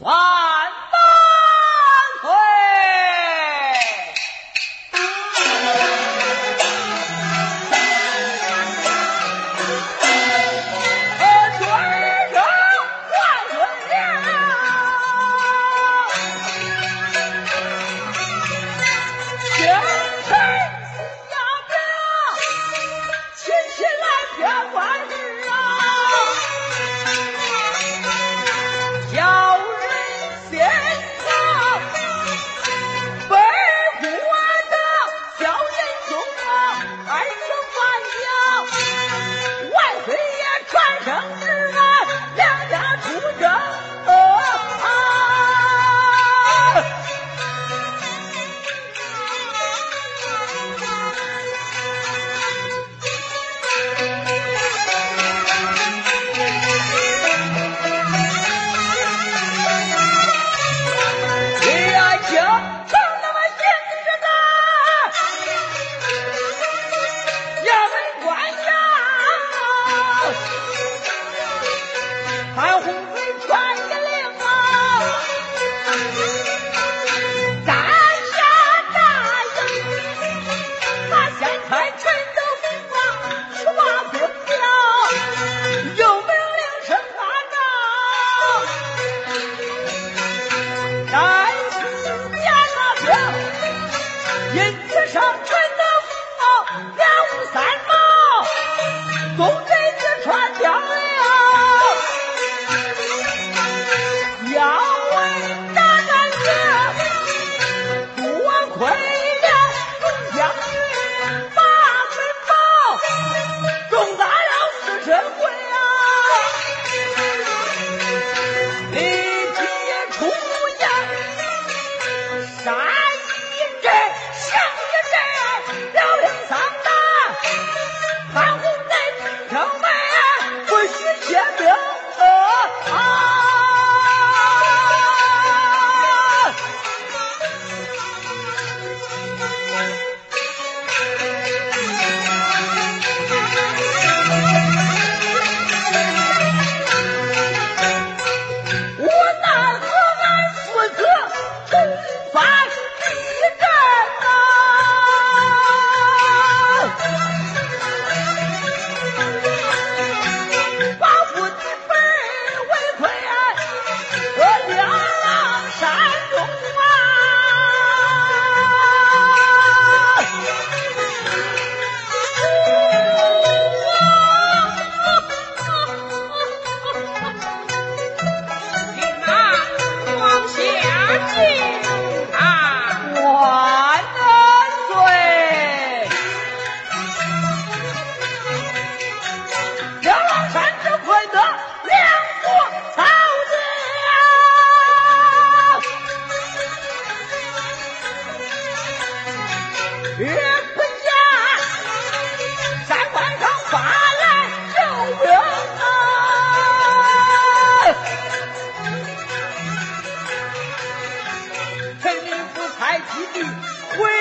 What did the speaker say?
哇。下日不见山外头发来救兵陈不回